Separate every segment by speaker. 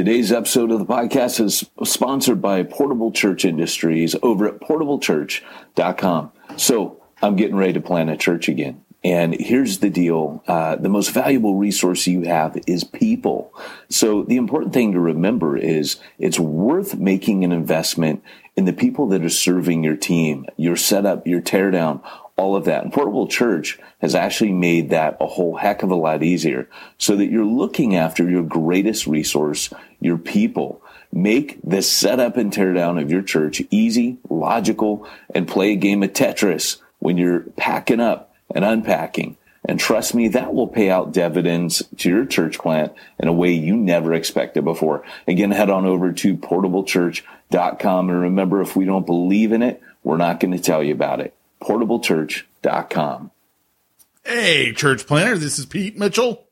Speaker 1: Today's episode of the podcast is sponsored by Portable Church Industries over at portablechurch.com. So I'm getting ready to plan a church again. And here's the deal. Uh, the most valuable resource you have is people. So the important thing to remember is it's worth making an investment in the people that are serving your team, your setup, your teardown, all of that. And Portable Church has actually made that a whole heck of a lot easier so that you're looking after your greatest resource, your people. Make the setup and teardown of your church easy, logical, and play a game of Tetris when you're packing up and unpacking. And trust me, that will pay out dividends to your church plant in a way you never expected before. Again, head on over to portablechurch.com. And remember, if we don't believe in it, we're not going to tell you about it portablechurch.com.
Speaker 2: Hey, church planter, this is Pete Mitchell.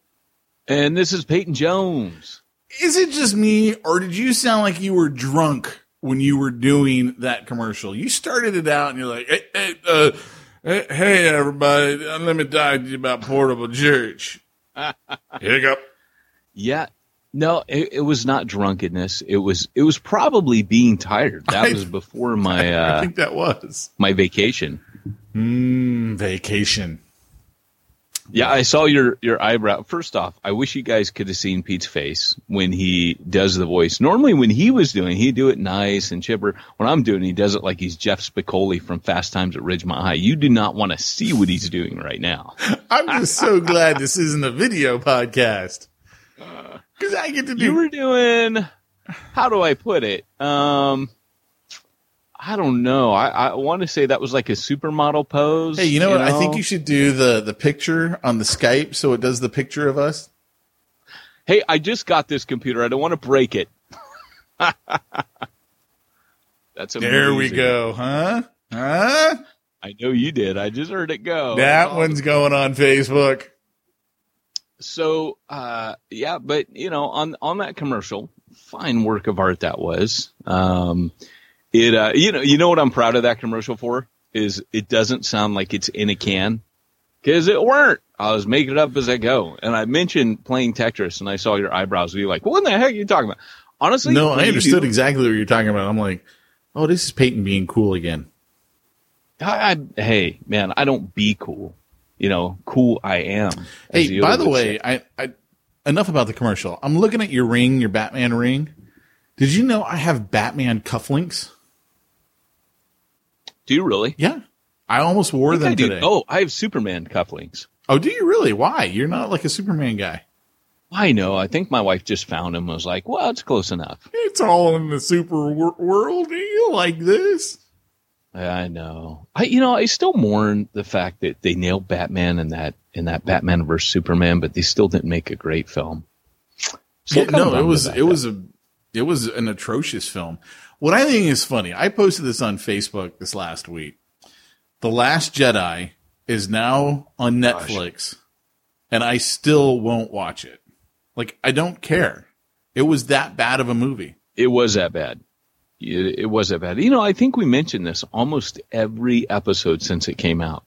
Speaker 3: And this is Peyton Jones.
Speaker 2: Is it just me, or did you sound like you were drunk when you were doing that commercial? You started it out and you're like, hey, hey, uh, hey, hey everybody, let me talk to you about Portable Church. Hiccup.
Speaker 3: Yeah. No, it, it, was not drunkenness. It was it was probably being tired. That I, was before my uh,
Speaker 2: I think that was
Speaker 3: my vacation.
Speaker 2: Mm, vacation.
Speaker 3: Yeah, I saw your your eyebrow. First off, I wish you guys could have seen Pete's face when he does the voice. Normally, when he was doing, he'd do it nice and chipper. When I'm doing, he does it like he's Jeff Spicoli from Fast Times at Ridgemont High. You do not want to see what he's doing right now.
Speaker 2: I'm just so glad this isn't a video podcast because I get to do.
Speaker 3: You were doing. How do I put it? Um, I don't know. I, I want to say that was like a supermodel pose.
Speaker 2: Hey, you know what? Know? I think you should do the the picture on the Skype so it does the picture of us.
Speaker 3: Hey, I just got this computer. I don't want to break it. That's amazing.
Speaker 2: There we go, huh? Huh?
Speaker 3: I know you did. I just heard it go.
Speaker 2: That one's going on Facebook.
Speaker 3: So, uh, yeah, but you know, on on that commercial, fine work of art that was. Um, it, uh, you know, you know what I'm proud of that commercial for is it doesn't sound like it's in a can because it weren't. I was making it up as I go. And I mentioned playing Tetris and I saw your eyebrows be like, what in the heck are you talking about? Honestly,
Speaker 2: no, I understood do, exactly what you're talking about. I'm like, oh, this is Peyton being cool again.
Speaker 3: I, I, hey, man, I don't be cool. You know, cool I am.
Speaker 2: Hey, by the way, I, I, enough about the commercial. I'm looking at your ring, your Batman ring. Did you know I have Batman cufflinks?
Speaker 3: Do you really?
Speaker 2: Yeah. I almost wore I them today.
Speaker 3: Oh, I have Superman cufflinks.
Speaker 2: Oh, do you really? Why? You're not like a Superman guy.
Speaker 3: I know. I think my wife just found him. Was like, well, it's close enough.
Speaker 2: It's all in the super wor- world. You like this?
Speaker 3: I know. I you know I still mourn the fact that they nailed Batman in that in that Batman versus Superman, but they still didn't make a great film.
Speaker 2: Yeah, no, it was it
Speaker 3: that.
Speaker 2: was a it was an atrocious film. What I think is funny, I posted this on Facebook this last week. The Last Jedi is now on Netflix, and I still won't watch it. Like I don't care. It was that bad of a movie.
Speaker 3: It was that bad. It, it was that bad. You know, I think we mentioned this almost every episode since it came out.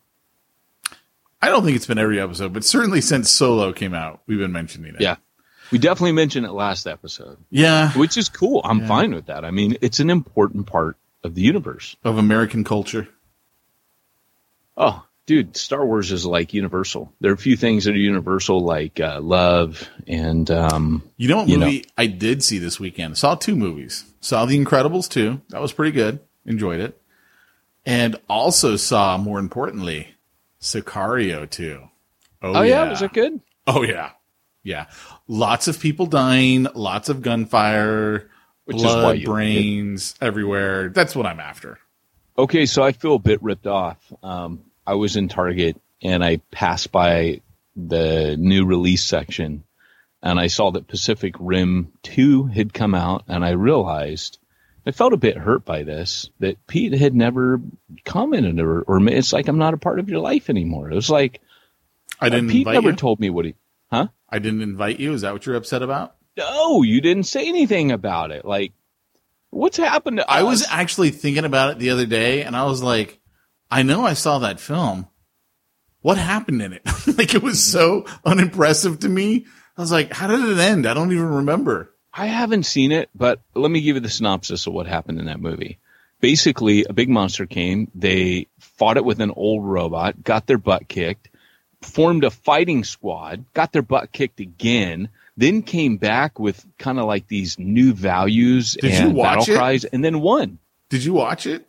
Speaker 2: I don't think it's been every episode, but certainly since Solo came out, we've been mentioning it.
Speaker 3: Yeah. We definitely mentioned it last episode,
Speaker 2: yeah,
Speaker 3: which is cool. I'm fine with that. I mean, it's an important part of the universe.
Speaker 2: of American culture.
Speaker 3: Oh, dude, Star Wars is like universal. There are a few things that are universal, like uh, love and um,
Speaker 2: You know what
Speaker 3: You
Speaker 2: movie I did see this weekend? Saw two movies. Saw The Incredibles 2. That was pretty good. Enjoyed it. And also saw, more importantly, Sicario 2.
Speaker 3: oh, yeah. was it good?
Speaker 2: Oh, yeah. Yeah. Lots of people dying, lots of gunfire,
Speaker 3: Which is
Speaker 2: blood, brains everywhere. That's what I'm after.
Speaker 3: Okay, so I feel a bit ripped off. Um, I was in Target and I passed by the new release section and I saw that Pacific Rim 2 had come out and I realized I felt a bit hurt by this that Pete had never commented or, or it's like I'm not a part of your life anymore. It was like
Speaker 2: I didn't
Speaker 3: Pete never
Speaker 2: you.
Speaker 3: told me what he?
Speaker 2: I didn't invite you. Is that what you're upset about?
Speaker 3: No, you didn't say anything about it. Like, what's happened to
Speaker 2: I
Speaker 3: us?
Speaker 2: was actually thinking about it the other day, and I was like, I know I saw that film. What happened in it? like it was mm-hmm. so unimpressive to me. I was like, how did it end? I don't even remember.
Speaker 3: I haven't seen it, but let me give you the synopsis of what happened in that movie. Basically, a big monster came. They fought it with an old robot, got their butt kicked, formed a fighting squad, got their butt kicked again, then came back with kind of like these new values
Speaker 2: Did
Speaker 3: and battle
Speaker 2: it?
Speaker 3: cries, and then won.
Speaker 2: Did you watch it?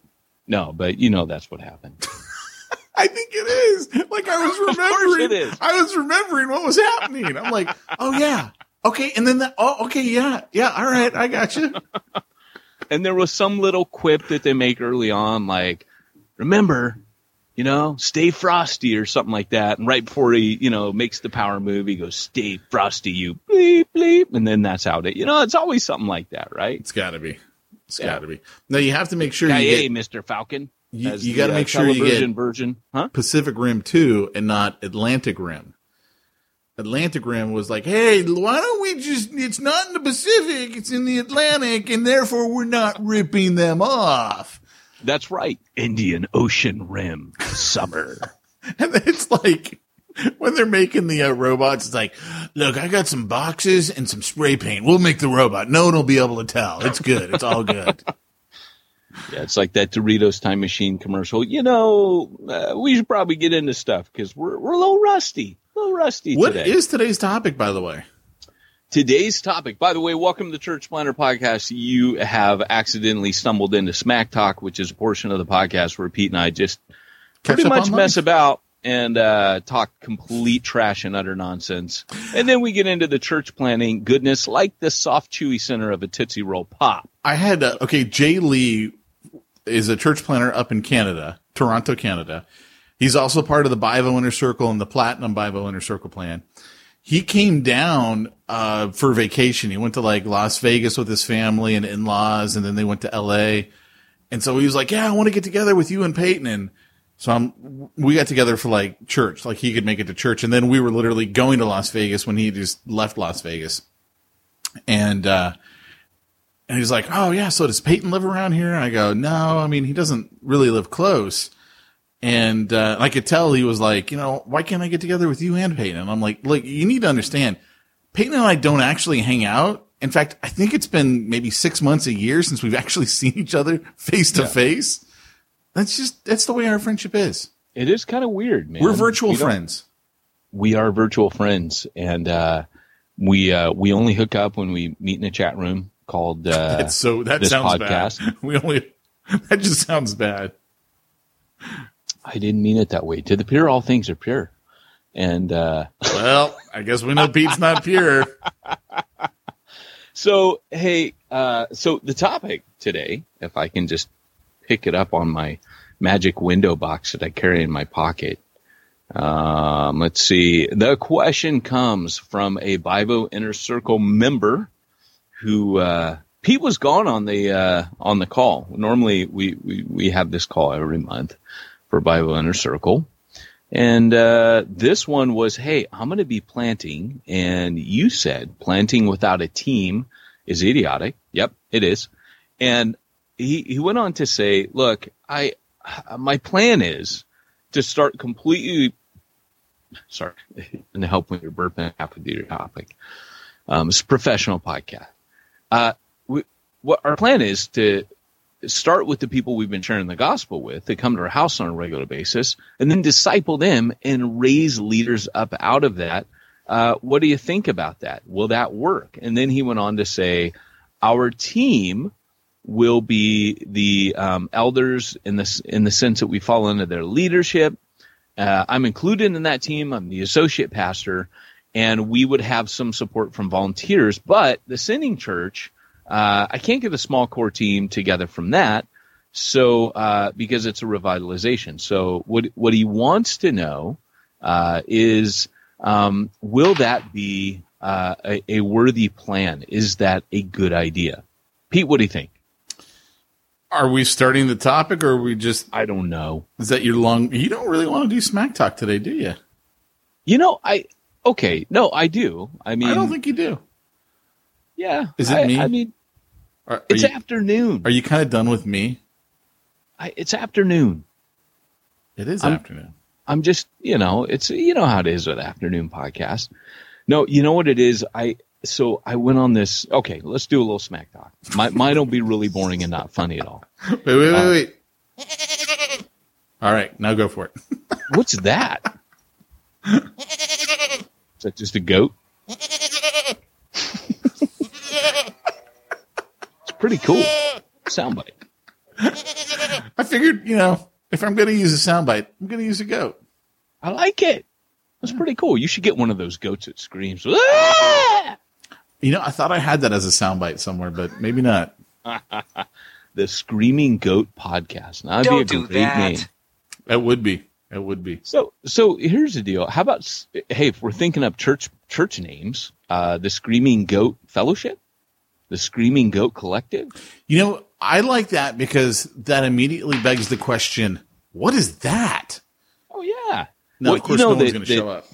Speaker 3: No, but you know that's what happened.
Speaker 2: I think it is. Like I was
Speaker 3: Of
Speaker 2: remembering.
Speaker 3: it is.
Speaker 2: I was remembering what was happening. I'm like, oh yeah, okay, and then that. Oh, okay, yeah, yeah. All right, I got you.
Speaker 3: and there was some little quip that they make early on, like, remember, you know, stay frosty or something like that. And right before he, you know, makes the power move, he goes, stay frosty, you bleep, bleep. And then that's how it, you know, it's always something like that, right?
Speaker 2: It's got to be. It's
Speaker 3: Yeah.
Speaker 2: got to be. Now you have to make sure you get
Speaker 3: Mr. Falcon.
Speaker 2: You- you gotta
Speaker 3: uh,
Speaker 2: make sure you
Speaker 3: television
Speaker 2: get-
Speaker 3: version, huh?
Speaker 2: Pacific Rim 2 and not Atlantic Rim. Atlantic Rim was like, hey, why don't we just, it's not in the Pacific, it's in the Atlantic, and therefore we're not ripping them off.
Speaker 3: That's right. Indian Ocean Rim Summer.
Speaker 2: And it's like, when they're making the uh, robots, it's like, look, I got some boxes and some spray paint. We'll make the robot. No one will be able to tell. It's good. It's all good.
Speaker 3: Yeah, it's like that Doritos time machine commercial. You know, uh, we should probably get into stuff because we're we're a little rusty, a little rusty
Speaker 2: What
Speaker 3: today.
Speaker 2: is today's topic, by the way?
Speaker 3: Today's topic, by the way, welcome to the Church Planter Podcast. You have accidentally stumbled into Smack Talk, which is a portion of the podcast where Pete and I just
Speaker 2: Catch
Speaker 3: pretty much mess about and uh, talk complete trash and utter nonsense. And then we get into the church planting goodness, like the soft, chewy center of a Tootsie Roll Pop.
Speaker 2: I had uh, okay. Jay Lee is a church planter up in Canada, Toronto, Canada. He's also part of the Bivo Inner Circle and the Platinum Bivo Inner Circle plan. He came down uh, for vacation. He went to like Las Vegas with his family and in laws, and then they went to L.A. And so he was like, "Yeah, I want to get together with you and Peyton." And so I'm, we got together for like church, like he could make it to church, and then we were literally going to Las Vegas when he just left Las Vegas. And uh, and he's like, "Oh yeah, so does Peyton live around here?" And I go, "No, I mean he doesn't really live close." And uh, I could tell he was like, "You know, why can't I get together with you and Peyton?" And I'm like, "Look, you need to understand, Peyton and I don't actually hang out. In fact, I think it's been maybe six months, a year since we've actually seen each other face to face. That's just that's the way our friendship is.
Speaker 3: It is kind of weird, man.
Speaker 2: We're virtual
Speaker 3: We
Speaker 2: friends.
Speaker 3: we are virtual friends, and uh, we uh, we only hook up when we meet in a chat room called uh,
Speaker 2: It's so that sounds
Speaker 3: podcast.
Speaker 2: bad. We only that just sounds bad.
Speaker 3: I didn't mean it that way. To the pure, all things are pure. And uh,
Speaker 2: Well, I guess we know Pete's not pure.
Speaker 3: so, hey, uh, so the topic today, if I can just pick it up on my magic window box that I carry in my pocket. Um, let's see. The question comes from a Bivo Inner Circle member who uh, Pete was gone on the uh, on the call. Normally, we, we we have this call every month for Bivo Inner Circle, and uh, this one was, "Hey, I'm going to be planting," and you said planting without a team is idiotic. Yep, it is. And he he went on to say, "Look, I my plan is to start completely." Sorry, and help when you're burping half of your topic. Um, it's a professional podcast. Uh, we, what our plan is to start with the people we've been sharing the gospel with that come to our house on a regular basis and then disciple them and raise leaders up out of that. Uh, what do you think about that? Will that work? And then he went on to say, our team will be the um, elders in the in the sense that we fall under their leadership. Uh, I'm included in that team. I'm the associate pastor, and we would have some support from volunteers. But the sending church, uh, I can't get a small core team together from that. So uh, because it's a revitalization. So what what he wants to know uh, is um, will that be uh, a, a worthy plan? Is that a good idea? Pete, what do you think?
Speaker 2: Are we starting the topic, or are we just?
Speaker 3: I don't know.
Speaker 2: Is that your long? You don't really want to do smack talk today, do you?
Speaker 3: You know, I okay. No, I do. I mean,
Speaker 2: I don't think you do.
Speaker 3: Yeah.
Speaker 2: Is it
Speaker 3: I,
Speaker 2: me?
Speaker 3: I mean,
Speaker 2: Are,
Speaker 3: it's
Speaker 2: you,
Speaker 3: afternoon.
Speaker 2: are you kind of done with me?
Speaker 3: I, it's afternoon.
Speaker 2: It is
Speaker 3: I'm-
Speaker 2: afternoon.
Speaker 3: I'm just, you know, it's you know how it is with afternoon podcast. No, you know what it is. I so I went on this. Okay, let's do a little smack talk. My, mine will be really boring and not funny at all.
Speaker 2: Wait, wait, wait, uh, wait. All right, now go for it.
Speaker 3: What's that? Is that just a goat? it's pretty cool. Soundbite.
Speaker 2: I figured, you know, if I'm going to use a soundbite, I'm going to use a goat.
Speaker 3: I like it. That's pretty cool. You should get one of those goats that screams. "Ah!"
Speaker 2: You know, I thought I had that as a soundbite somewhere, but maybe not.
Speaker 3: The Screaming Goat Podcast. That'd
Speaker 4: Don't
Speaker 3: be a
Speaker 4: do
Speaker 3: great
Speaker 4: that.
Speaker 3: name.
Speaker 2: It would be. It would be.
Speaker 3: So, so here's the deal. How about, hey, if we're thinking up church church names, uh, the Screaming Goat Fellowship, the Screaming Goat Collective.
Speaker 2: You know, I like that because that immediately begs the question: What is that?
Speaker 3: Oh yeah.
Speaker 2: No,
Speaker 3: Well,
Speaker 2: of course,
Speaker 3: you know
Speaker 2: no one's going to show up.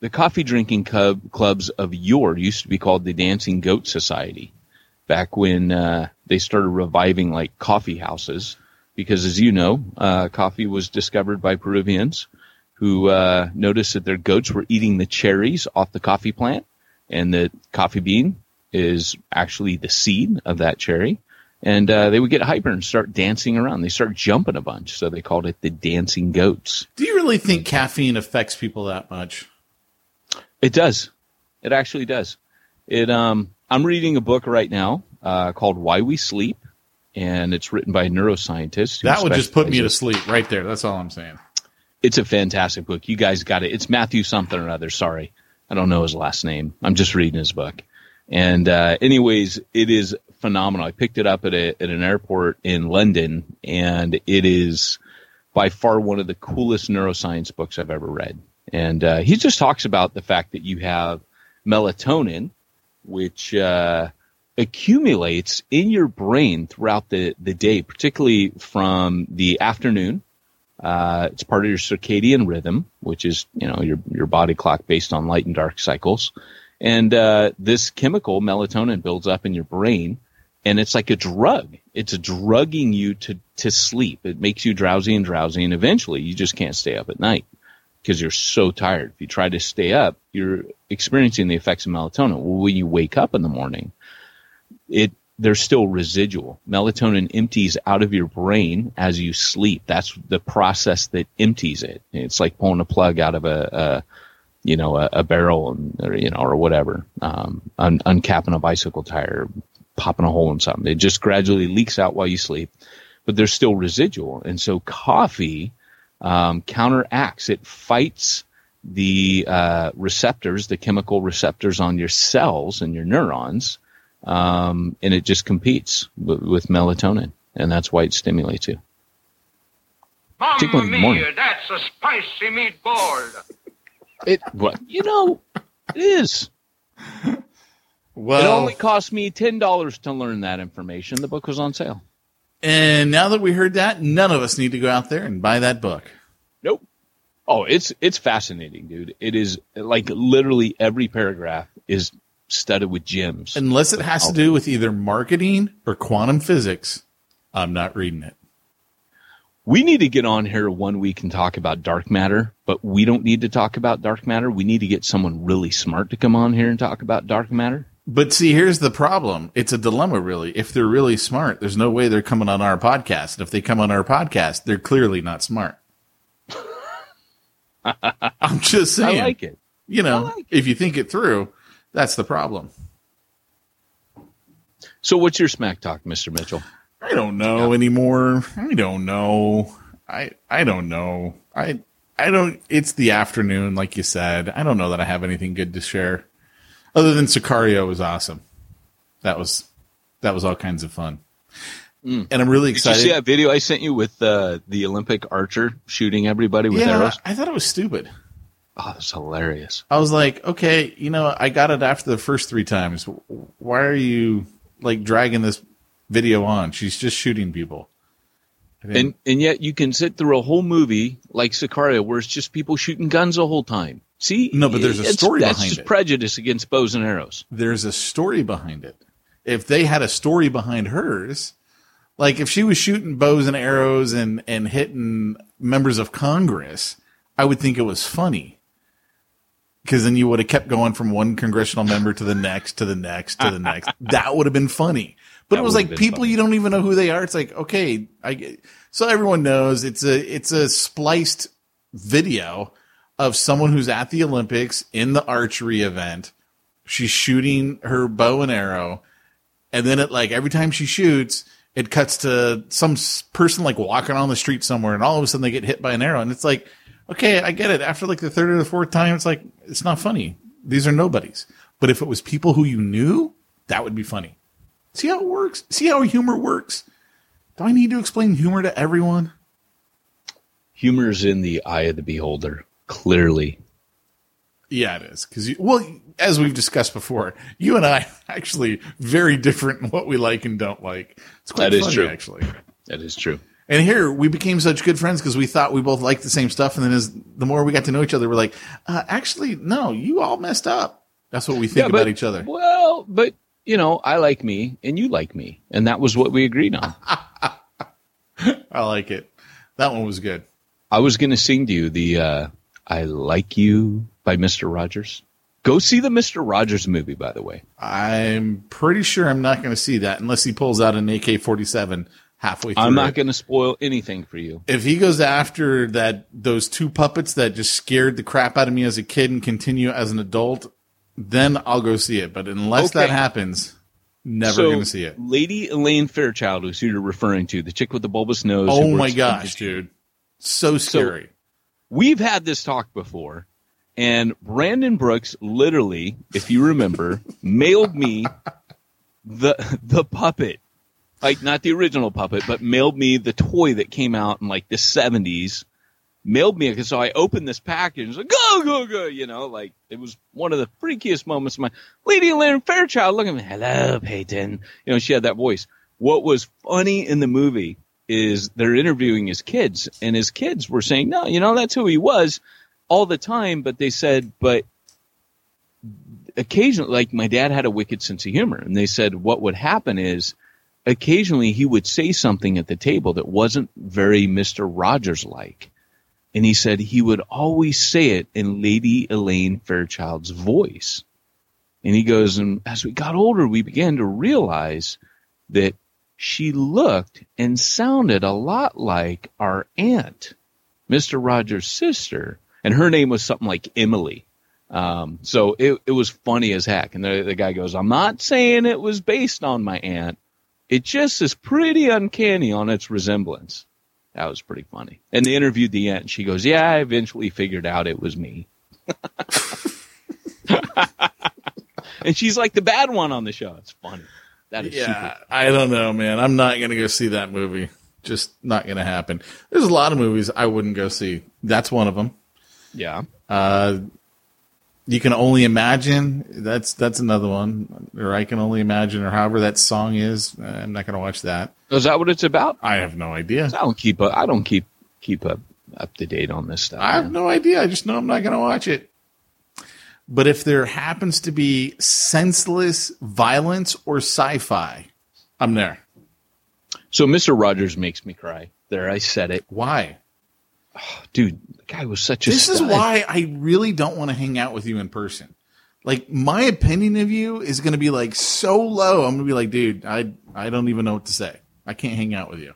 Speaker 3: The coffee drinking club, clubs of yore used to be called the Dancing Goat Society. Back when uh, they started reviving like coffee houses, because as you know, uh, coffee was discovered by Peruvians who uh, noticed that their goats were eating the cherries off the coffee plant, and the coffee bean is actually the seed of that cherry. And uh, they would get hyper and start dancing around. They start jumping a bunch, so they called it the dancing goats.
Speaker 2: Do you really think caffeine affects people that much?
Speaker 3: It does. It actually does. It. Um, I'm reading a book right now uh, called Why We Sleep, and it's written by a neuroscientist.
Speaker 2: That would just put me to sleep right there. That's all I'm saying.
Speaker 3: It's a fantastic book. You guys got it. It's Matthew something or other. Sorry, I don't know his last name. I'm just reading his book. And uh, anyways, it is phenomenal. I picked it up at, a, at an airport in London, and it is by far one of the coolest neuroscience books I've ever read. And uh, he just talks about the fact that you have melatonin, which uh, accumulates in your brain throughout the, the day, particularly from the afternoon. Uh, it's part of your circadian rhythm, which is you know your your body clock based on light and dark cycles. And uh, this chemical melatonin builds up in your brain, and it's like a drug. It's drugging you to to sleep. It makes you drowsy and drowsy, and eventually you just can't stay up at night because you're so tired. If you try to stay up, you're experiencing the effects of melatonin. Well, when you wake up in the morning, it there's still residual. Melatonin empties out of your brain as you sleep. That's the process that empties it. It's like pulling a plug out of a, a you know, a, a barrel and, or, you know, or whatever, um, un, uncapping a bicycle tire, popping a hole in something. It just gradually leaks out while you sleep, but there's still residual. And so coffee, um, counteracts, it fights the uh, receptors, the chemical receptors on your cells and your neurons, um, and it just competes w- with melatonin, and that's why it stimulates you. The morning.
Speaker 5: that's a spicy meatball.
Speaker 3: It what you know it is.
Speaker 2: Well, it
Speaker 3: only cost me ten dollars to learn that information. The book was on sale.
Speaker 2: and now that we heard that, none of us need to go out there and buy that book.
Speaker 3: Nope. Oh, it's it's fascinating, dude. It is like literally every paragraph is studded with gems.
Speaker 2: Unless it has to do with either marketing or quantum physics, I'm not reading it.
Speaker 3: We need to get on here one week and talk about dark matter, but we don't need to talk about dark matter. We need to get someone really smart to come on here and talk about dark matter.
Speaker 2: But see, here's the problem. It's a dilemma, really. If they're really smart, there's no way they're coming on our podcast. And if they come on our podcast, they're clearly not smart. I'm just saying.
Speaker 3: I like it.
Speaker 2: You know,
Speaker 3: like
Speaker 2: if you think it through, that's the problem.
Speaker 3: So, what's your smack talk, Mister Mitchell?
Speaker 2: I don't know anymore. I don't know. I I don't know. I I don't. It's the afternoon, like you said. I don't know that I have anything good to share, other than Sicario was awesome. That was that was all kinds of fun, and I'm really excited.
Speaker 3: Did you see that video I sent you with uh, the Olympic archer shooting everybody with
Speaker 2: yeah,
Speaker 3: arrows?
Speaker 2: I thought it was stupid.
Speaker 3: Oh, that's hilarious.
Speaker 2: I was like, okay, you know, I got it after the first three times. Why are you like dragging this video on? She's just shooting people.
Speaker 3: And and yet you can sit through a whole movie like Sicario where it's just people shooting guns the whole time. See,
Speaker 2: No, but there's a story
Speaker 3: that's
Speaker 2: behind
Speaker 3: just
Speaker 2: it.
Speaker 3: prejudice against bows and arrows.
Speaker 2: there's a story behind it. If they had a story behind hers, like if she was shooting bows and arrows and and hitting members of Congress, I would think it was funny. Because then you would have kept going from one congressional member to the next, to the next, to the next. That would have been funny. But
Speaker 3: That
Speaker 2: it was like people
Speaker 3: funny.
Speaker 2: you don't even know who they are. It's like okay, I get, so everyone knows it's a it's a spliced video of someone who's at the Olympics in the archery event. She's shooting her bow and arrow, and then it like every time she shoots, it cuts to some person like walking on the street somewhere, and all of a sudden they get hit by an arrow, and it's like, okay, I get it. After like the third or the fourth time, it's like it's not funny. These are nobodies. But if it was people who you knew, that would be funny. See how it works. See how humor works. Do I need to explain humor to everyone?
Speaker 3: Humor's in the eye of the beholder, clearly.
Speaker 2: Yeah, it is. Because well, as we've discussed before, you and I are actually very different in what we like and don't like. It's quite
Speaker 3: That is
Speaker 2: funny,
Speaker 3: true.
Speaker 2: actually.
Speaker 3: That is true.
Speaker 2: And here we became such good friends because we thought we both liked the same stuff, and then as the more we got to know each other, we're like, uh, actually, no, you all messed up. That's what we think about
Speaker 3: but-
Speaker 2: each other.
Speaker 3: Well, but you know, I like me and you like me, and that was what we agreed on.
Speaker 2: I like it. That one was good.
Speaker 3: I was going to sing to you the uh, "I Like You" by Mister Rogers. Go see the Mister Rogers movie, by the way.
Speaker 2: I'm pretty sure I'm not going to see that unless he pulls out an AK-47 halfway through.
Speaker 3: I'm not going to spoil anything for you.
Speaker 2: if he goes after that those two puppets that just scared the crap out of me as a kid and continue as an adult, then I'll go see it. But unless that happens, never
Speaker 3: so,
Speaker 2: going to see it.
Speaker 3: Lady Elaine Fairchild, who's who you're referring to, the chick with the bulbous nose.
Speaker 2: Oh my gosh, dude, so scary.
Speaker 3: We've had this talk before, and Brandon Brooks literally, if you remember, mailed me the the puppet, like not the original puppet, but mailed me the toy that came out in like the seventies. Mailed me because so I opened this package, it's like go go go, you know, like it was one of the freakiest moments of my Lady Elaine Fairchild. Look at me, hello Peyton. You know, she had that voice. What was funny in the movie is they're interviewing his kids, and his kids were saying, no, you know, that's who he was all the time, but they said, but occasionally, like my dad had a wicked sense of humor, and they said what would happen is occasionally he would say something at the table that wasn't very Mr. Rogers like. And he said he would always say it in Lady Elaine Fairchild's voice. And he goes, and as we got older, we began to realize that she looked and sounded a lot like our aunt, Mr. Rogers' sister, and her name was something like Emily. Um, so it, it was funny as heck. And the, the guy goes, I'm not saying it was based on my aunt. It just is pretty uncanny on its resemblance. That was pretty funny. And they interviewed the aunt, and she goes, Yeah, I eventually figured out it was me. and she's like the bad one on the show. It's funny. That is
Speaker 2: Yeah,
Speaker 3: super.
Speaker 2: I don't know, man. I'm not gonna go see that movie. Just not gonna happen. There's a lot of movies I wouldn't go see. That's one of them.
Speaker 3: Yeah.
Speaker 2: Uh, you can only imagine. That's that's another one. Or I can only imagine, or however that song is. I'm not gonna watch that.
Speaker 3: Is that what it's about?
Speaker 2: I have no idea.
Speaker 3: I don't keep up. I don't keep keep up up to date on this stuff.
Speaker 2: I have
Speaker 3: man.
Speaker 2: no idea. I just know I'm not gonna watch it. But if there happens to be senseless violence or sci-fi, I'm there.
Speaker 3: So Mr. Rogers makes me cry. There, I said it,
Speaker 2: Why?
Speaker 3: dude. The guy was such a.
Speaker 2: This is why I really don't want to hang out with you in person. Like my opinion of you is going to be like so low. I'm going to be like, dude, I I don't even know what to say. I can't hang out with you.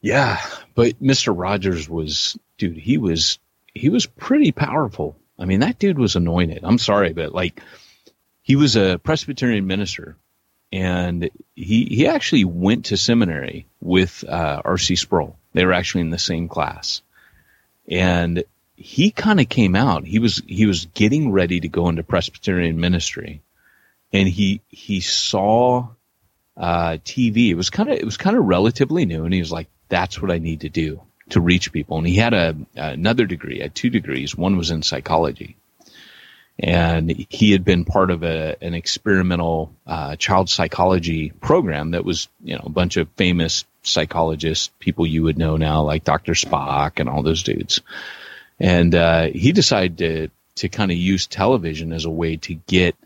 Speaker 3: Yeah, but Mr. Rogers was, dude. He was he was pretty powerful. I mean, that dude was anointed. I'm sorry, but like, he was a Presbyterian minister, and he he actually went to seminary with uh, R.C. Sproul. They were actually in the same class, and he kind of came out. He was he was getting ready to go into Presbyterian ministry, and he he saw uh, TV. It was kind of it was kind of relatively new, and he was like, "That's what I need to do to reach people." And he had a another degree, had two degrees. One was in psychology, and he had been part of a an experimental uh, child psychology program that was you know a bunch of famous psychologists, people you would know now, like Dr. Spock and all those dudes. And uh, he decided to to kind of use television as a way to get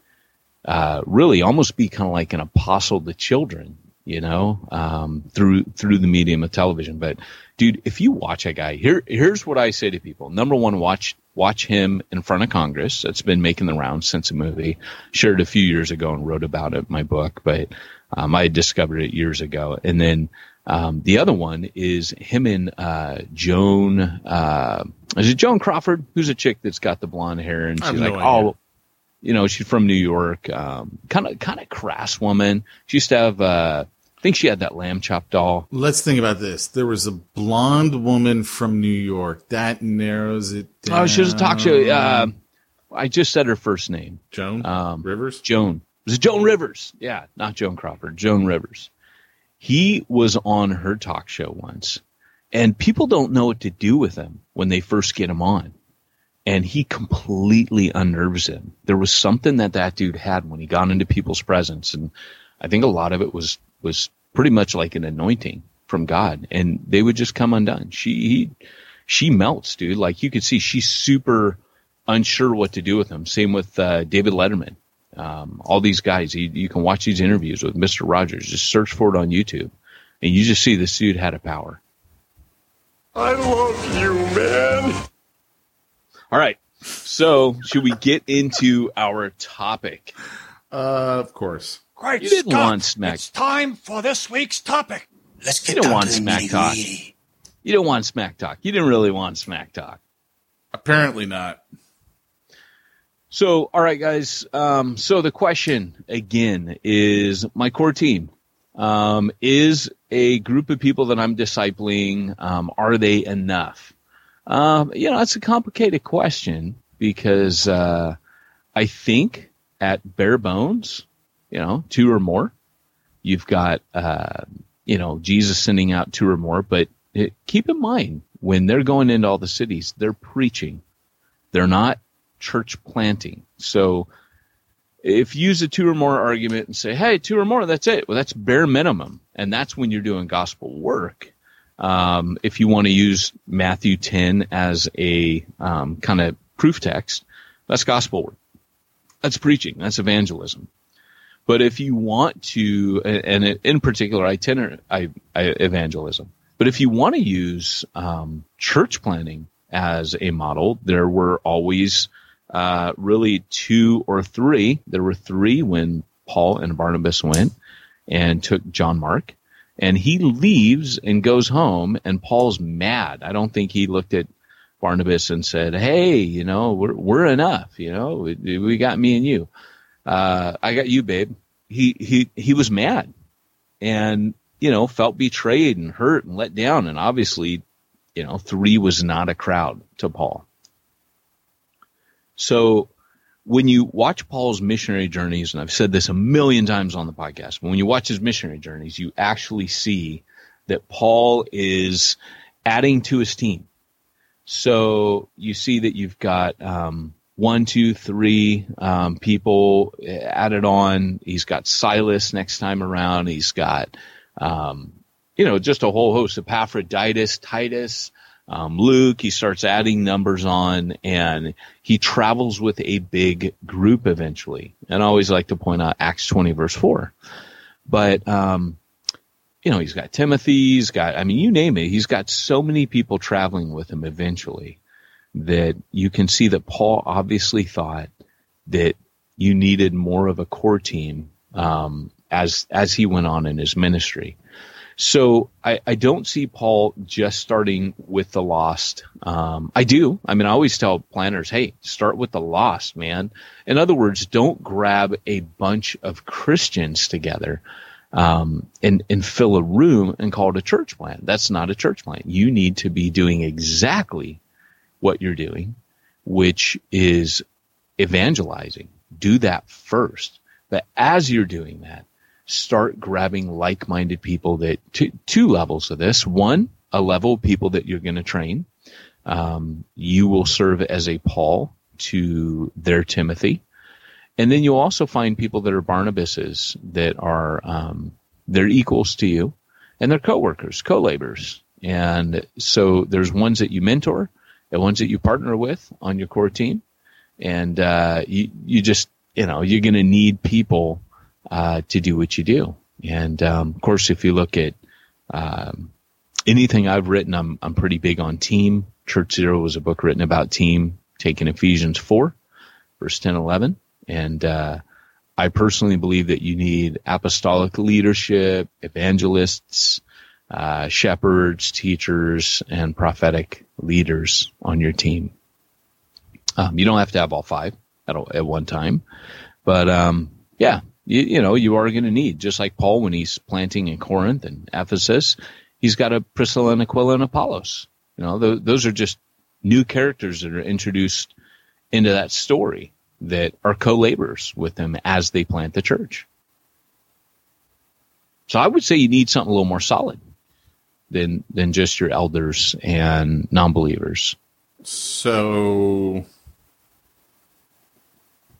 Speaker 3: uh, really almost be kind of like an apostle to children, you know, um, through through the medium of television. But dude, if you watch a guy, here here's what I say to people: number one, watch watch him in front of Congress. That's been making the rounds since the movie. Shared a few years ago and wrote about it in my book, but um, I discovered it years ago. And then um, the other one is him and uh, Joan. Uh, is it Joan Crawford? Who's a chick that's got the blonde hair and she's like,
Speaker 2: idea.
Speaker 3: oh, you know, she's from New York. Um, kind of, kind of crass woman. She used to have, uh, I think she had that lamb chop doll.
Speaker 2: Let's think about this. There was a blonde woman from New York. That narrows it down.
Speaker 3: Oh, she was a talk show. Uh, I just said her first name.
Speaker 2: Joan
Speaker 3: um,
Speaker 2: Rivers.
Speaker 3: Joan. It was Joan Rivers. Yeah, not Joan Crawford. Joan Rivers. He was on her talk show once, and people don't know what to do with him when they first get him on. And he completely unnerves him. There was something that that dude had when he got into people's presence, and I think a lot of it was was pretty much like an anointing from God, and they would just come undone. She he, she melts, dude. Like you could see, she's super unsure what to do with him. Same with uh, David Letterman. Um, all these guys, you, you can watch these interviews with Mr. Rogers. Just search for it on YouTube, and you just see this dude had a power.
Speaker 5: I love you, man.
Speaker 3: All right, so should we get into our topic?
Speaker 2: Uh, of course.
Speaker 5: Great
Speaker 3: You didn't
Speaker 5: Scott.
Speaker 3: want smack.
Speaker 5: It's time for this week's topic.
Speaker 4: Let's get
Speaker 3: You
Speaker 4: don't
Speaker 3: want
Speaker 4: to
Speaker 3: smack
Speaker 4: nitty
Speaker 3: talk.
Speaker 4: gritty.
Speaker 3: You don't want smack talk. You didn't really want smack talk.
Speaker 2: Apparently not.
Speaker 3: So, all right, guys. Um, so the question again is my core team um, is a group of people that I'm discipling. Um, are they enough? Um, you know, it's a complicated question because uh, I think at bare bones, you know, two or more. You've got, uh, you know, Jesus sending out two or more, but it, keep in mind when they're going into all the cities, they're preaching. They're not church planting. So if you use a two or more argument and say, hey, two or more, that's it. Well, that's bare minimum. And that's when you're doing gospel work. Um, if you want to use Matthew 10 as a um, kind of proof text, that's gospel work. That's preaching. That's evangelism. But if you want to, and in particular, itinerant I, I, evangelism. But if you want to use um, church planting as a model, there were always uh, really two or three. There were three when Paul and Barnabas went and took John Mark. And he leaves and goes home, and Paul's mad. I don't think he looked at Barnabas and said, "Hey, you know, we're we're enough. You know, we, we got me and you. Uh, I got you, babe." He he he was mad, and you know, felt betrayed and hurt and let down. And obviously, you know, three was not a crowd to Paul. So when you watch Paul's missionary journeys, and I've said this a million times on the podcast, but when you watch his missionary journeys, you actually see that Paul is adding to his team. So you see that you've got um, one, two, three um, people added on. He's got Silas next time around. He's got, um, you know, just a whole host of Epaphroditus, Titus, um, Luke, he starts adding numbers on and he travels with a big group eventually. And I always like to point out Acts 20 verse 4. But, um, you know, he's got Timothy, he's got, I mean, you name it. He's got so many people traveling with him eventually that you can see that Paul obviously thought that you needed more of a core team, um, as, as he went on in his ministry. So I, I don't see Paul just starting with the lost. Um, I do. I mean, I always tell planters, hey, start with the lost, man. In other words, don't grab a bunch of Christians together um, and, and fill a room and call it a church plant. That's not a church plant. You need to be doing exactly what you're doing, which is evangelizing. Do that first. But as you're doing that, start grabbing like-minded people that two, two levels of this. One, a level of people that you're going to train. Um, you will serve as a Paul to their Timothy. And then you'll also find people that are Barnabases that are, um, they're equals to you and they're coworkers, co-laborers. And so there's ones that you mentor and ones that you partner with on your core team. And, uh, you, you just, you know, you're going to need people uh, to do what you do. And um, of course, if you look at um, anything I've written, I'm I'm pretty big on team. Church Zero was a book written about team, taking Ephesians four, verse 10, 11. and uh, I personally believe that you need apostolic leadership, evangelists, uh, shepherds, teachers, and prophetic leaders on your team. Um, you don't have to have all five at, at one time, but um, yeah, you, you know, you are going to need, just like Paul when he's planting in Corinth and Ephesus, he's got a Priscilla and Aquila and Apollos. You know, th- those are just new characters that are introduced into that story that are co-laborers with them as they plant the church. So I would say you need something a little more solid than than just your elders and non-believers.
Speaker 2: So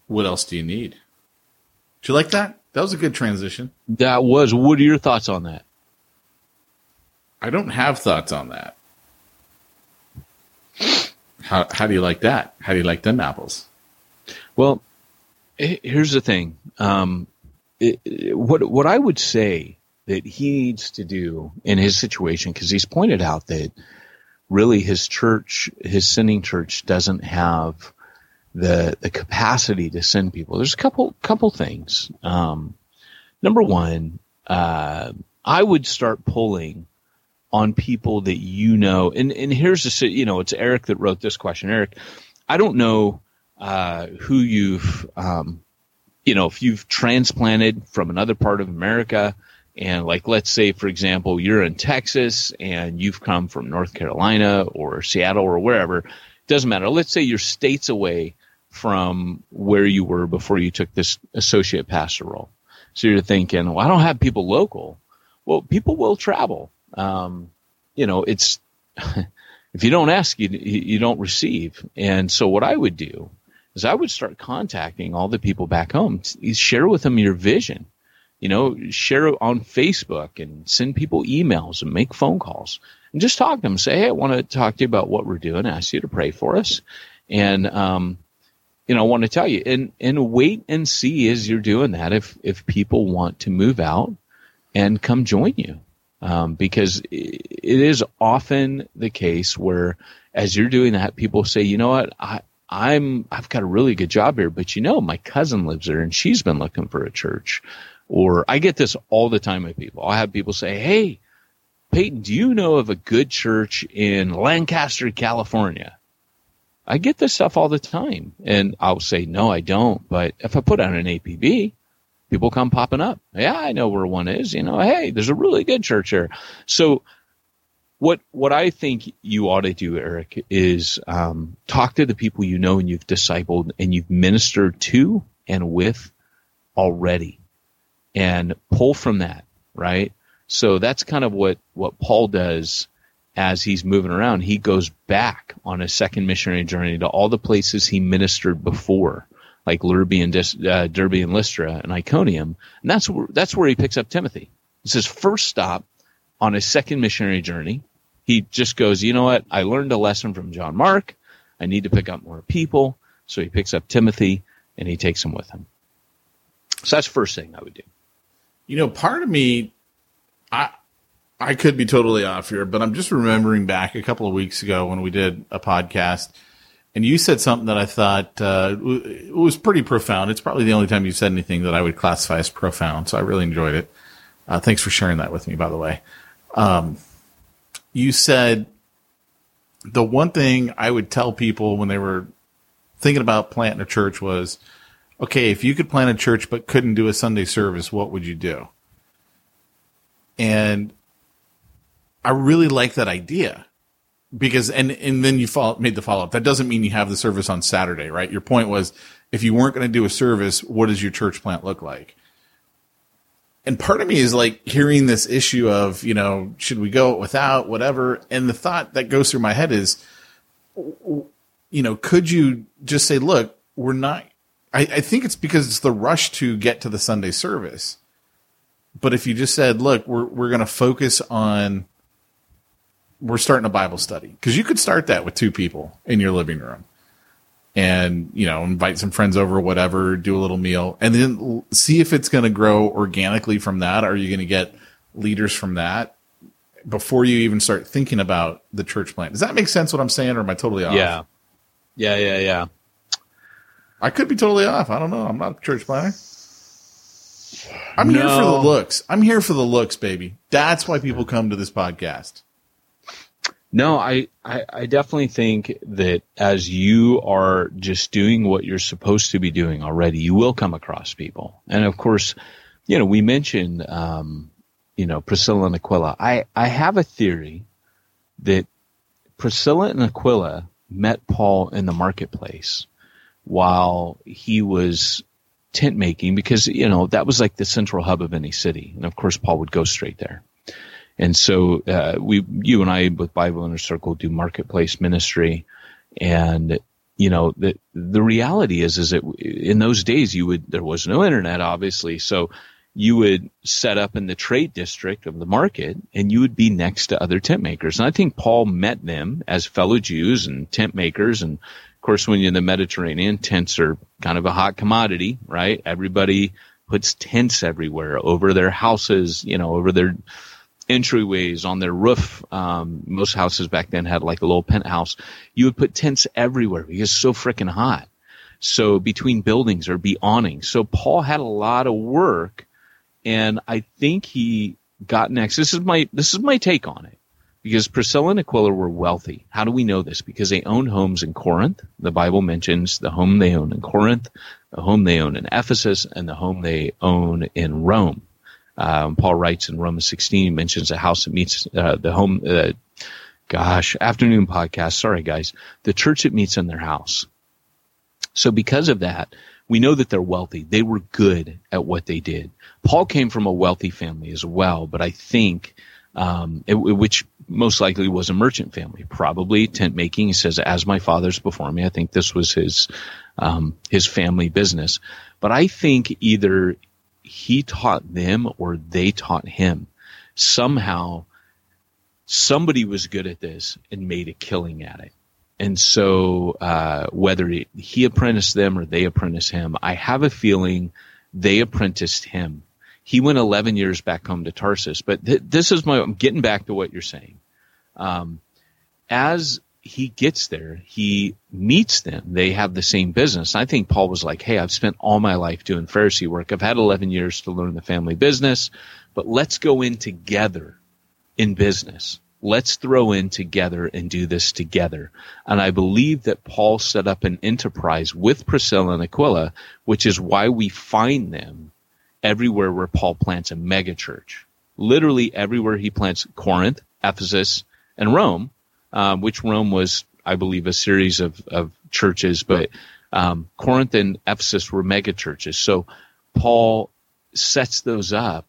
Speaker 2: what else do you need? Do you like that? That was a good transition.
Speaker 3: That was. What are your thoughts on that?
Speaker 2: I don't have thoughts on that. How how do you like that? How do you like them apples?
Speaker 3: Well, here's the thing. Um, it, it, what what I would say that he needs to do in his situation, because he's pointed out that really his church, his sending church, doesn't have the the capacity to send people. There's a couple couple things. Um, number one, uh, I would start pulling on people that you know. And and here's the you know it's Eric that wrote this question. Eric, I don't know uh, who you've um, you know if you've transplanted from another part of America. And like, let's say, for example, you're in Texas and you've come from North Carolina or Seattle or wherever. Doesn't matter. Let's say you're states away from where you were before you took this associate pastor role. So you're thinking, well, I don't have people local. Well, people will travel. Um, you know, it's, if you don't ask, you, you don't receive. And so what I would do is I would start contacting all the people back home, share with them your vision, you know, share on Facebook and send people emails and make phone calls and just talk to them. Say, Hey, I want to talk to you about what we're doing. Ask you to pray for us. And, um, you know, I want to tell you and, and wait and see as you're doing that if, if people want to move out and come join you. Um, because it is often the case where as you're doing that, people say, you know what, I, I'm, I've got a really good job here, but you know, my cousin lives there and she's been looking for a church. Or I get this all the time with people. I'll have people say, Hey, Peyton, do you know of a good church in Lancaster, California? I get this stuff all the time. And I'll say, no, I don't. But if I put out an APB, people come popping up. Yeah, I know where one is. You know, hey, there's a really good church here. So what what I think you ought to do, Eric, is um, talk to the people you know and you've discipled and you've ministered to and with already, and pull from that, right? So that's kind of what what Paul does as he's moving around. He goes back on his second missionary journey to all the places he ministered before, like Derbe and, uh, Derbe and Lystra and Iconium, and that's where that's where he picks up Timothy. It's his first stop on his second missionary journey he just goes, you know what? I learned a lesson from John Mark. I need to pick up more people. So he picks up Timothy and he takes him with him. So that's the first thing I would do.
Speaker 2: You know, part of me, I, I could be totally off here, but I'm just remembering back a couple of weeks ago when we did a podcast and you said something that I thought uh, was pretty profound. It's probably the only time you said anything that I would classify as profound. So I really enjoyed it. Uh, thanks for sharing that with me, by the way. Um, you said the one thing I would tell people when they were thinking about planting a church was, okay, if you could plant a church but couldn't do a Sunday service, what would you do? And I really like that idea because, and, and then you follow, made the follow up. That doesn't mean you have the service on Saturday, right? Your point was if you weren't going to do a service, what does your church plant look like? and part of me is like hearing this issue of you know should we go without whatever and the thought that goes through my head is you know could you just say look we're not I, I think it's because it's the rush to get to the sunday service. But if you just said look we're, we're going to focus on we're starting a bible study. Because you could start that with two people in your living room and you know invite some friends over whatever do a little meal and then see if it's going to grow organically from that. Are you going to get leaders from that before you even start thinking about the church plant, does that make sense what i'm saying or am i totally off?
Speaker 3: Yeah. Yeah yeah yeah
Speaker 2: i could be totally off i don't know i'm not a church planter. i'm no. here for the looks i'm here for the looks baby that's why people come to this podcast
Speaker 3: no, I, I, I, definitely think that as you are just doing what you're supposed to be doing already, you will come across people. And of course, you know, we mentioned, um, you know, Priscilla and Aquila. I, I have a theory that Priscilla and Aquila met Paul in the marketplace while he was tent making because, you know, that was like the central hub of any city. And of course, Paul would go straight there. And so uh, we, you and I, with Bivo Inner Circle, do marketplace ministry, and you know the the reality is is that in those days you would there was no internet obviously, so you would set up in the trade district of the market, and you would be next to other tent makers. And I think Paul met them as fellow Jews and tent makers, and course, when you're in the Mediterranean, tents are kind of a hot commodity, right? Everybody puts tents everywhere over their houses, you know, over their entryways on their roof. Um, most houses back then had like a little penthouse. You would put tents everywhere because it's so freaking hot. So between buildings or be awnings. So Paul had a lot of work and I think he got next. This is my, this is my take on it because Priscilla and Aquila were wealthy. How do we know this? Because they owned homes in Corinth. The Bible mentions the home they own in Corinth, the home they own in Ephesus, and the home they own in Rome. Um, Paul writes in Romans 16, he mentions a house that meets uh, the home, uh, gosh, afternoon podcast. Sorry, guys. The church that meets in their house. So because of that, we know that they're wealthy. They were good at what they did. Paul came from a wealthy family as well, but I think, um, it, which most likely was a merchant family, probably tent making. He says, as my father's before me. I think this was his, um, his family business. But I think either he taught them or they taught him. Somehow somebody was good at this and made a killing at it. And so, uh, whether he apprenticed them or they apprenticed him, I have a feeling they apprenticed him. He went 11 years back home to Tarsus, but th- this is my, I'm getting back to what you're saying. Um, as he gets there, he meets them. They have the same business. I think Paul was like, Hey, I've spent all my life doing Pharisee work. I've had 11 years to learn the family business, but let's go in together in business. Let's throw in together and do this together. And I believe that Paul set up an enterprise with Priscilla and Aquila, which is why we find them everywhere where Paul plants a megachurch. Literally everywhere he plants Corinth, Ephesus, and Rome, um, which Rome was, I believe, a series of, of churches, but um, Corinth and Ephesus were mega churches. So Paul sets those up,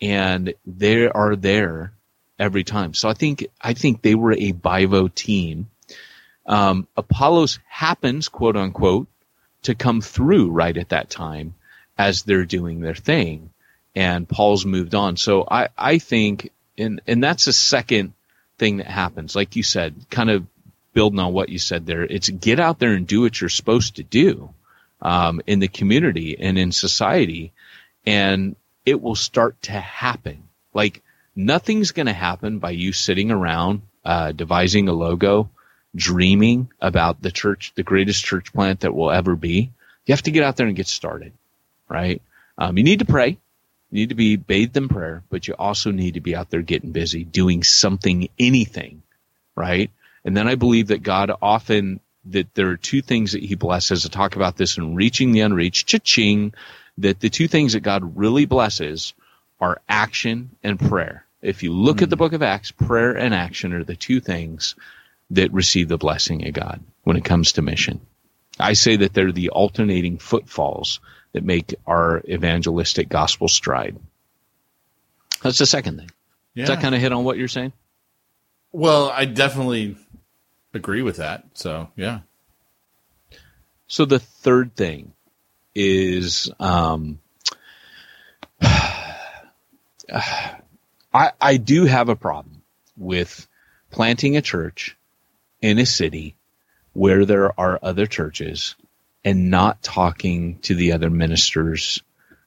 Speaker 3: and they are there every time. So I think I think they were a Bivo team. Um, Apollos happens, quote unquote, to come through right at that time as they're doing their thing, and Paul's moved on. So I I think, and and that's the second thing that happens. Like you said, kind of building on what you said there, it's get out there and do what you're supposed to do um, in the community and in society, and it will start to happen. Like nothing's going to happen by you sitting around uh, devising a logo, dreaming about the church, the greatest church plant that will ever be. You have to get out there and get started, right? Um, you need to pray. You need to be bathed in prayer, but you also need to be out there getting busy, doing something, anything, right? And then I believe that God often that there are two things that He blesses. I talk about this in reaching the unreached, cha-ching. That the two things that God really blesses are action and prayer. If you look mm. at the book of Acts, prayer and action are the two things that receive the blessing of God when it comes to mission. I say that they're the alternating footfalls that make our evangelistic gospel stride. That's the second thing. Yeah. Does that kind of hit on what you're saying?
Speaker 2: Well, I definitely agree with that. So, yeah.
Speaker 3: So the third thing is um, I, I do have a problem with planting a church in a city where there are other churches and not talking to the other ministers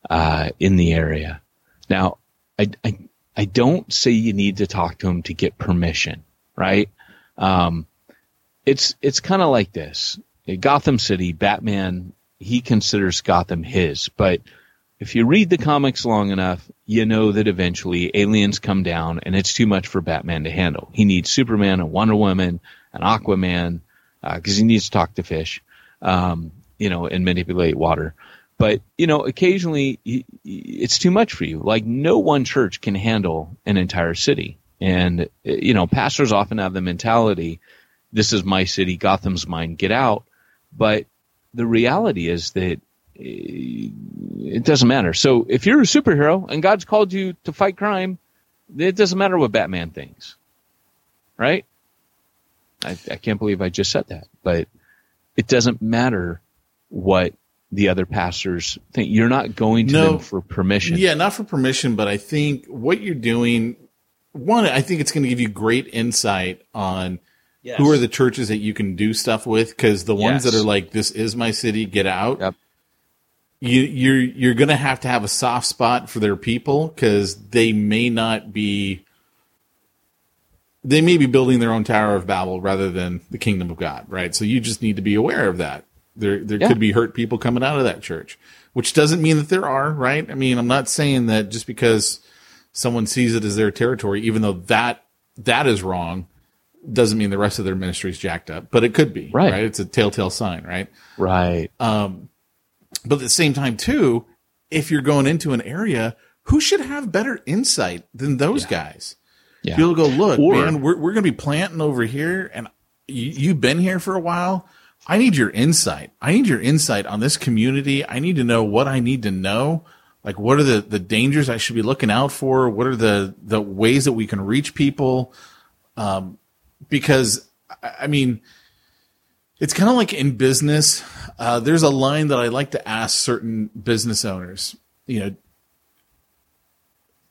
Speaker 3: uh, in the area. Now, I, I, I don't say you need to talk to them to get permission, right? Um, it's it's kind of like this. Gotham City, Batman, he considers Gotham his, but if you read the comics long enough, you know that eventually aliens come down and it's too much for Batman to handle. He needs Superman, a Wonder Woman, an Aquaman, because uh, he needs to talk to fish, um, you know, and manipulate water. But, you know, occasionally it's too much for you. Like no one church can handle an entire city. And, eh, you know, pastors often have the mentality, this is my city, Gotham's mine, get out. But the reality is that eh, it doesn't matter. So if you're a superhero and God's called you to fight crime, it doesn't matter what Batman thinks, right? I, I can't believe I just said that, but it doesn't matter what the other pastors think. You're not going to no, them for permission.
Speaker 2: Yeah, not for permission, but I think what you're doing, one, I think it's going to give you great insight on yes. who are the churches that you can do stuff with. Cause the ones yes. that are like, this is my city, get out. Yep you you're you're gonna have to have a soft spot for their people because they may not be they may be building their own Tower of Babel rather than the kingdom of God, right? So you just need to be aware of that. There there yeah. could be hurt people coming out of that church, which doesn't mean that there are, right? I mean, I'm not saying that just because someone sees it as their territory, even though that that is wrong, doesn't mean the rest of their ministry is jacked up. But it could be, right? right? It's a telltale sign, right?
Speaker 3: Right.
Speaker 2: Um, but at the same time, too, if you're going into an area, who should have better insight than those yeah. guys? Yeah. People go, look, or, man, we're, we're going to be planting over here and you, you've been here for a while. I need your insight. I need your insight on this community. I need to know what I need to know. Like, what are the, the dangers I should be looking out for? What are the, the ways that we can reach people? Um, because I mean, it's kind of like in business. Uh, there's a line that I like to ask certain business owners. You know,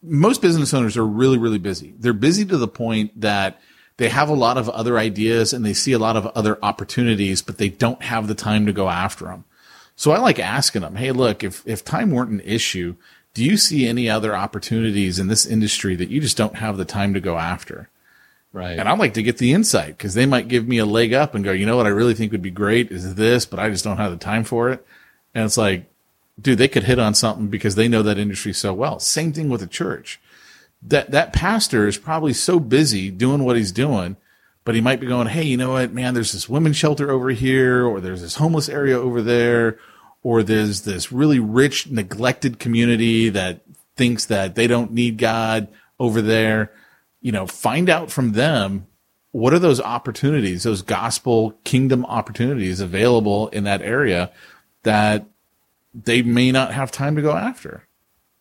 Speaker 2: most business owners are really, really busy. They're busy to the point that they have a lot of other ideas and they see a lot of other opportunities, but they don't have the time to go after them. So I like asking them, Hey, look, if, if time weren't an issue, do you see any other opportunities in this industry that you just don't have the time to go after?
Speaker 3: Right.
Speaker 2: And I'd like to get the insight because they might give me a leg up and go, you know what I really think would be great is this, but I just don't have the time for it. And it's like, dude, they could hit on something because they know that industry so well. Same thing with a church. That, that pastor is probably so busy doing what he's doing, but he might be going, Hey, you know what, man, there's this women's shelter over here, or there's this homeless area over there, or there's this really rich, neglected community that thinks that they don't need God over there you know, find out from them what are those opportunities, those gospel kingdom opportunities available in that area that they may not have time to go after?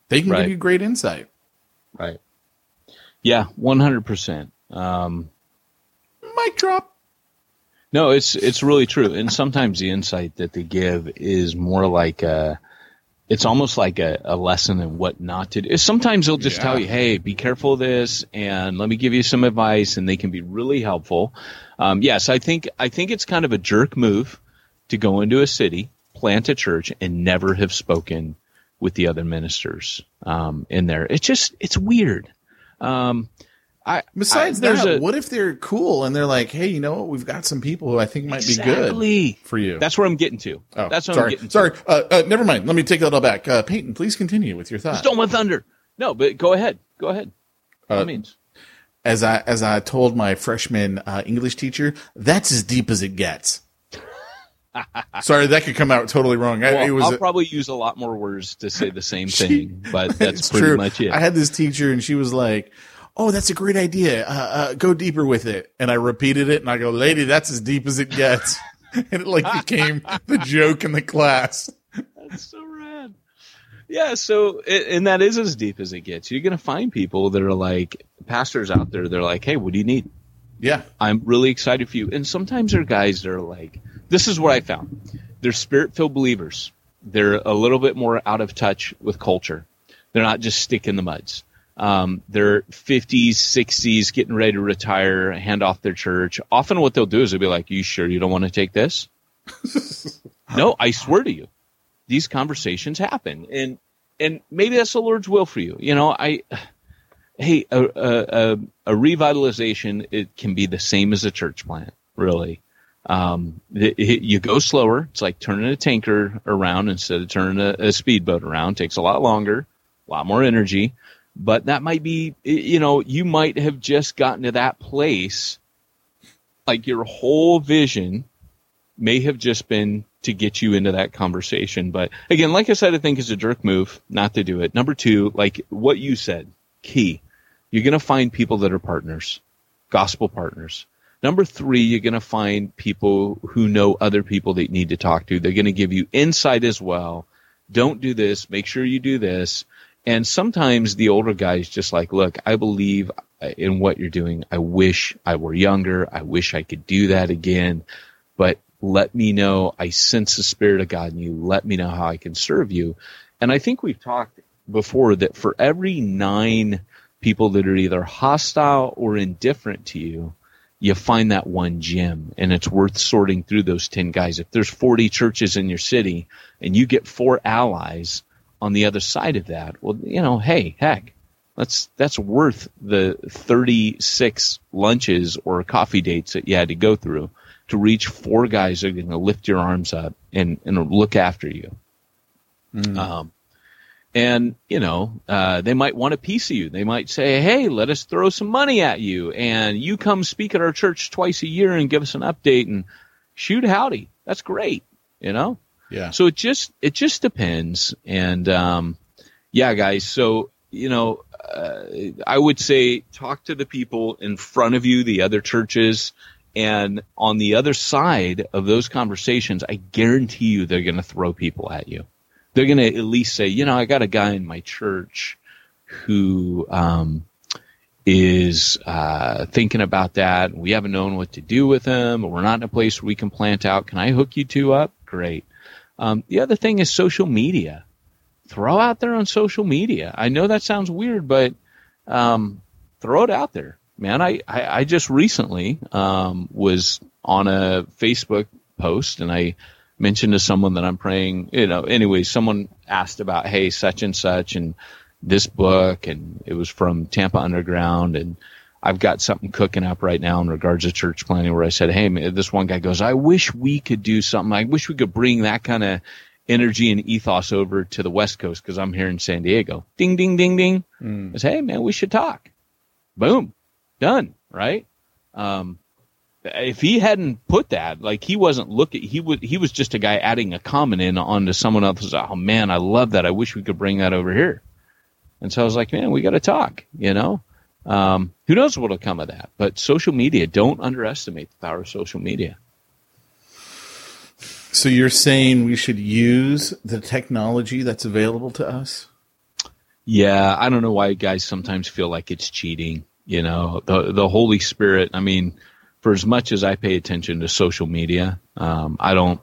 Speaker 2: They can
Speaker 3: Right.
Speaker 2: give you great insight.
Speaker 3: Right. Yeah, one hundred percent. Um,
Speaker 2: Mic drop.
Speaker 3: No, it's it's really true. And sometimes the insight that they give is more like a it's almost like a, a lesson in what not to do. Sometimes they'll just
Speaker 2: Yeah.
Speaker 3: tell you, "Hey, be careful of this," and let me give you some advice, and they can be really helpful. Um, yes, I think I think it's kind of a jerk move to go into a city, plant a church, and never have spoken with the other ministers um, in there. It's just it's weird. Um, I,
Speaker 2: Besides
Speaker 3: I, there's
Speaker 2: that,
Speaker 3: a,
Speaker 2: what if they're cool and they're like, "Hey, you know what? We've got some people who I think might be good for you."
Speaker 3: That's where I'm getting to.
Speaker 2: oh,
Speaker 3: That's what
Speaker 2: sorry,
Speaker 3: I'm getting to.
Speaker 2: sorry. Uh, uh, never mind. Let me take that all back. Uh, Peyton, please continue with your thought.
Speaker 3: Stole my thunder. No, but go ahead. Go ahead.
Speaker 2: Uh,
Speaker 3: means.
Speaker 2: As I as I told my freshman uh, English teacher, that's as deep as it gets. Sorry, that could come out totally wrong. I,
Speaker 3: Well,
Speaker 2: it was
Speaker 3: I'll
Speaker 2: a-
Speaker 3: probably use a lot more words to say the same
Speaker 2: She-
Speaker 3: thing, but that's pretty
Speaker 2: true.
Speaker 3: much it.
Speaker 2: I had this teacher, and she was like, "Oh, that's a great idea. Uh, uh, go deeper with it." And I repeated it, and I go, "Lady, that's as deep as it gets." and it like became the joke in the class.
Speaker 3: That's so rad. Yeah, so it, and that is as deep as it gets. You're gonna find people that are like pastors out there. They're like, "Hey, what do you need?"
Speaker 2: Yeah,
Speaker 3: I'm really excited for you. And sometimes there are guys that are like, this is what I found. They're spirit filled believers. They're a little bit more out of touch with culture. They're not just stick in the muds. Um, they're 50s, 60s, getting ready to retire, hand off their church. Often what they'll do is they'll be like, you sure you don't want to take this? no, I swear to you, these conversations happen. And, and maybe that's the Lord's will for you. You know, I, hey, a, a, a, a revitalization it can be the same as a church plant, really. Um, it, it- you go slower. It's like turning a tanker around instead of turning a, a speedboat around. takes a lot longer, a lot more energy. But that might be, you know, you might have just gotten to that place. Like your whole vision may have just been to get you into that conversation. But again, like I said, I think it's a jerk move not to do it. Number two, like what you said, key. You're going to find people that are partners, gospel partners. Number three, you're going to find people who know other people that you need to talk to. They're going to give you insight as well. Don't do this. Make sure you do this. And sometimes the older guys just like, look, I believe in what you're doing. I wish I were younger. I wish I could do that again. But let me know. I sense the spirit of God in you. Let me know how I can serve you. And I think we've talked before that for every nine people that are either hostile or indifferent to you, you find that one gem and it's worth sorting through those 10 guys. If there's 40 churches in your city and you get four allies on the other side of that, well, you know, hey, heck, that's, that's worth the 36 lunches or coffee dates that you had to go through to reach four guys that are going to lift your arms up and, and look after you. Um, and you know uh, they might want a piece of you. They might say hey let us throw some money at you and you come speak at our church twice a year and give us an update and shoot howdy. That's great you know?
Speaker 2: Yeah.
Speaker 3: so it just it just depends. And um yeah guys so you know uh, i would say talk to the people in front of you the other churches and on the other side of those conversations i guarantee you they're going to throw people at you they're going to at least say, you know, I got a guy in my church who um, is uh, thinking about that. We haven't known what to do with him, we're not in a place where we can plant out. Can I hook you two up? Great. Um, the other thing is social media. Throw out there on social media. I know that sounds weird, but um, throw it out there, man. I, I, I just recently um, was on a Facebook post and I mentioned to someone that I'm praying, you know, anyway, someone asked about, hey, such and such and this book, and it was from Tampa Underground, and I've got something cooking up right now in regards to church planting where I said, hey, man, this one guy goes, I wish we could do something. I wish we could bring that kind of energy and ethos over to the West Coast because I'm here in San Diego. Ding, ding, ding, ding. I said, hey, man, we should talk. Boom. Done. Right. Um, if he hadn't put that, like he wasn't looking, he was he was just a guy adding a comment in onto someone else's. Oh man, I love that. I wish we could bring that over here. And so I was like, man, we got to talk. You know, um, who knows what'll come of that? But social media, don't underestimate the power of social media.
Speaker 2: So you're saying we should use the technology that's available to us?
Speaker 3: Yeah, I don't know why guys sometimes feel like it's cheating. You know, the the Holy Spirit. I mean, for as much as I pay attention to social media, um, I don't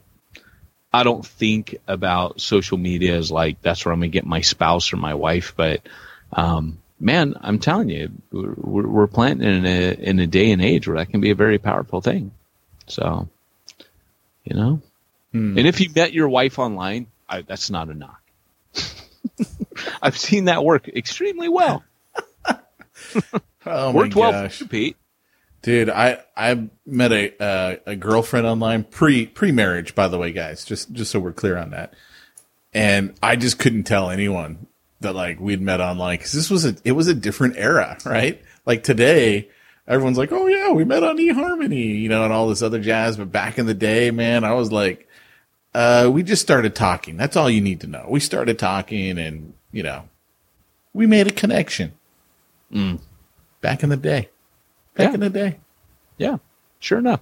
Speaker 3: I don't think about social media as like that's where I'm gonna get my spouse or my wife. But um, man, I'm telling you, we're, we're planting in a in a day and age where that can be a very powerful thing. So, you know, and if you met your wife online, I, that's not a knock. I've seen that work extremely well.
Speaker 2: Oh
Speaker 3: Worked well for you, Pete.
Speaker 2: Dude, I I met a uh, a girlfriend online pre pre marriage, by the way, guys. Just just so we're clear on that. And I just couldn't tell anyone that like we'd met online because this was a it was a different era, right? Like today, everyone's like, "Oh yeah, we met on eHarmony," you know, and all this other jazz. But back in the day, man, I was like, uh, we just started talking. That's all you need to know. We started talking, and you know, we made a connection. Back in the day. Back
Speaker 3: Yeah.
Speaker 2: in the day.
Speaker 3: Yeah, sure enough.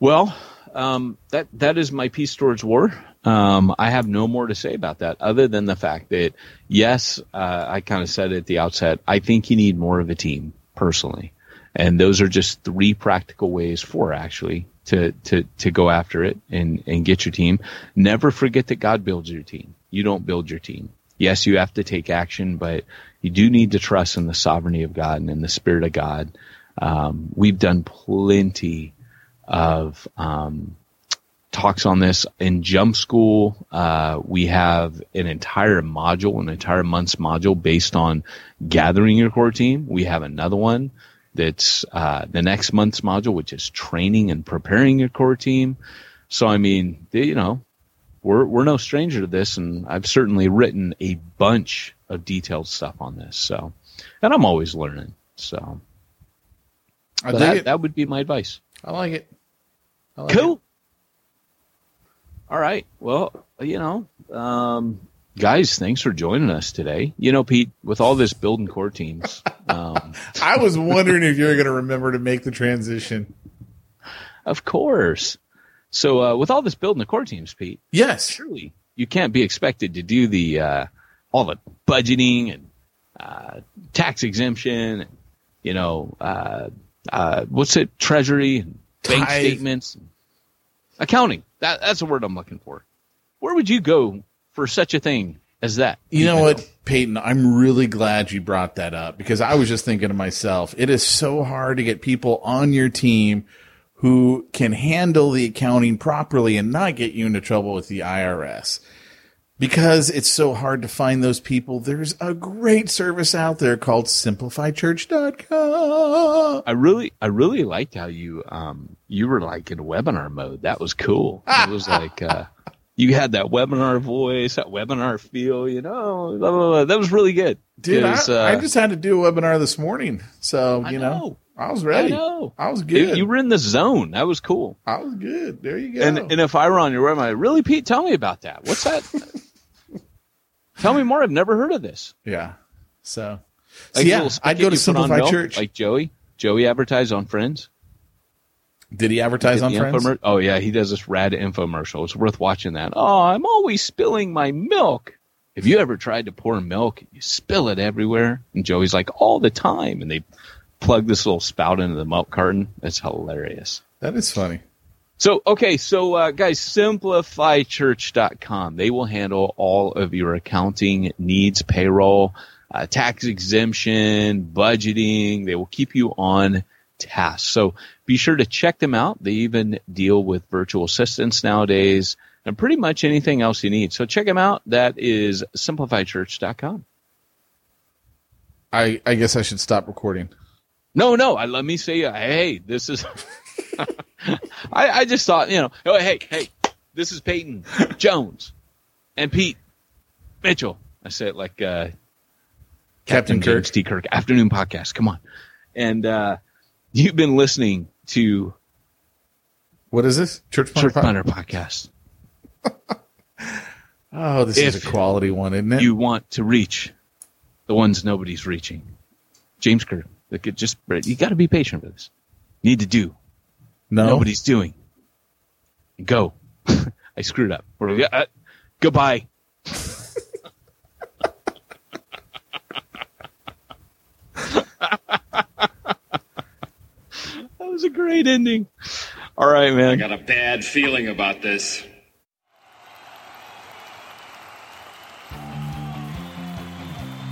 Speaker 3: Well, um, that that is my peace towards war. Um, I have no more to say about that other than the fact that yes, uh, I kind of said it at the outset. I think you need more of a team personally, and those are just three practical ways, four actually, to to to go after it and and get your team. Never forget that God builds your team. You don't build your team. Yes, you have to take action, but you do need to trust in the sovereignty of God and in the Spirit of God. Um, we've done plenty of um, talks on this in Jump School. Uh, we have an entire module, an entire month's module based on gathering your core team. We have another one that's uh, the next month's module, which is training and preparing your core team. So, I mean, you know, we're we're no stranger to this, and I've certainly written a bunch of detailed stuff on this. So, and I'm always learning. So,
Speaker 2: I
Speaker 3: that,
Speaker 2: it.
Speaker 3: that would be my advice.
Speaker 2: I like it. I like
Speaker 3: Cool. All right. Well, you know, um, guys, thanks for joining us today. You know, Pete, with all this building core teams, um.
Speaker 2: I was wondering if you were going to remember to make the transition.
Speaker 3: of course. So, uh, with all this building the core teams, Pete,
Speaker 2: Yes.
Speaker 3: surely you can't be expected to do the uh, all the budgeting and uh, tax exemption, and, you know, uh, uh, what's it, treasury, and bank
Speaker 2: Tithe.
Speaker 3: statements, accounting. That, that's the word I'm looking for. Where would you go for such a thing as that?
Speaker 2: You know what, Peyton? I'm really glad you brought that up because I was just thinking to myself, it is so hard to get people on your team who can handle the accounting properly and not get you into trouble with the IRS. Because it's so hard to find those people, there's a great service out there called simplifychurch.com.
Speaker 3: I really, I really liked how you, um, you were like in webinar mode. That was cool. It was like, uh, you had that webinar voice, that webinar feel, you know, blah, blah, blah. that was really good.
Speaker 2: Dude, I,
Speaker 3: uh,
Speaker 2: I just had to do a webinar this morning. So, you know,
Speaker 3: know.
Speaker 2: I was ready.
Speaker 3: I know.
Speaker 2: I was good.
Speaker 3: you were in the zone. That was cool.
Speaker 2: I was good. There you go.
Speaker 3: And and if I were on your webinar, really, Pete, tell me about that. What's that? tell me more. I've never heard of this.
Speaker 2: yeah. So, so
Speaker 3: Like
Speaker 2: yeah, I'd go to Simplify
Speaker 3: milk,
Speaker 2: Church.
Speaker 3: like Joey. Joey advertised on Friends.
Speaker 2: Did he advertise
Speaker 3: Did
Speaker 2: on Friends?
Speaker 3: infomer- Oh yeah, he does this rad infomercial. It's worth watching that. Oh, I'm always spilling my milk. Have you ever tried to pour milk you spill it everywhere? And Joey's like, all the time. And they plug this little spout into the milk carton. It's hilarious.
Speaker 2: That is funny.
Speaker 3: So, okay, so uh, guys, simplifychurch.com. They will handle all of your accounting needs, payroll, uh, tax exemption, budgeting. They will keep you on task. So be sure to check them out. They even deal with virtual assistants nowadays and pretty much anything else you need. So check them out. That is simplifychurch.com.
Speaker 2: I, I guess I should stop recording.
Speaker 3: No, no. I let me say, uh, hey, this is. I, I just thought, you know, oh, hey, hey, this is Peyton Jones and Pete Mitchell. I say it like uh,
Speaker 2: Captain Kirk.
Speaker 3: James T. Kirk afternoon podcast. Come on, and uh, you've been listening to
Speaker 2: What is this? Church Planter
Speaker 3: Church Planter podcast.
Speaker 2: Oh, this is a quality one, isn't it?
Speaker 3: You want to reach the ones nobody's reaching. James Kerr. Like it just you got to be patient with this. Need to do.
Speaker 6: No.
Speaker 3: Nobody's doing. Go. I screwed up. Uh, goodbye. that was a great ending. All right, man.
Speaker 7: I got a bad feeling about this.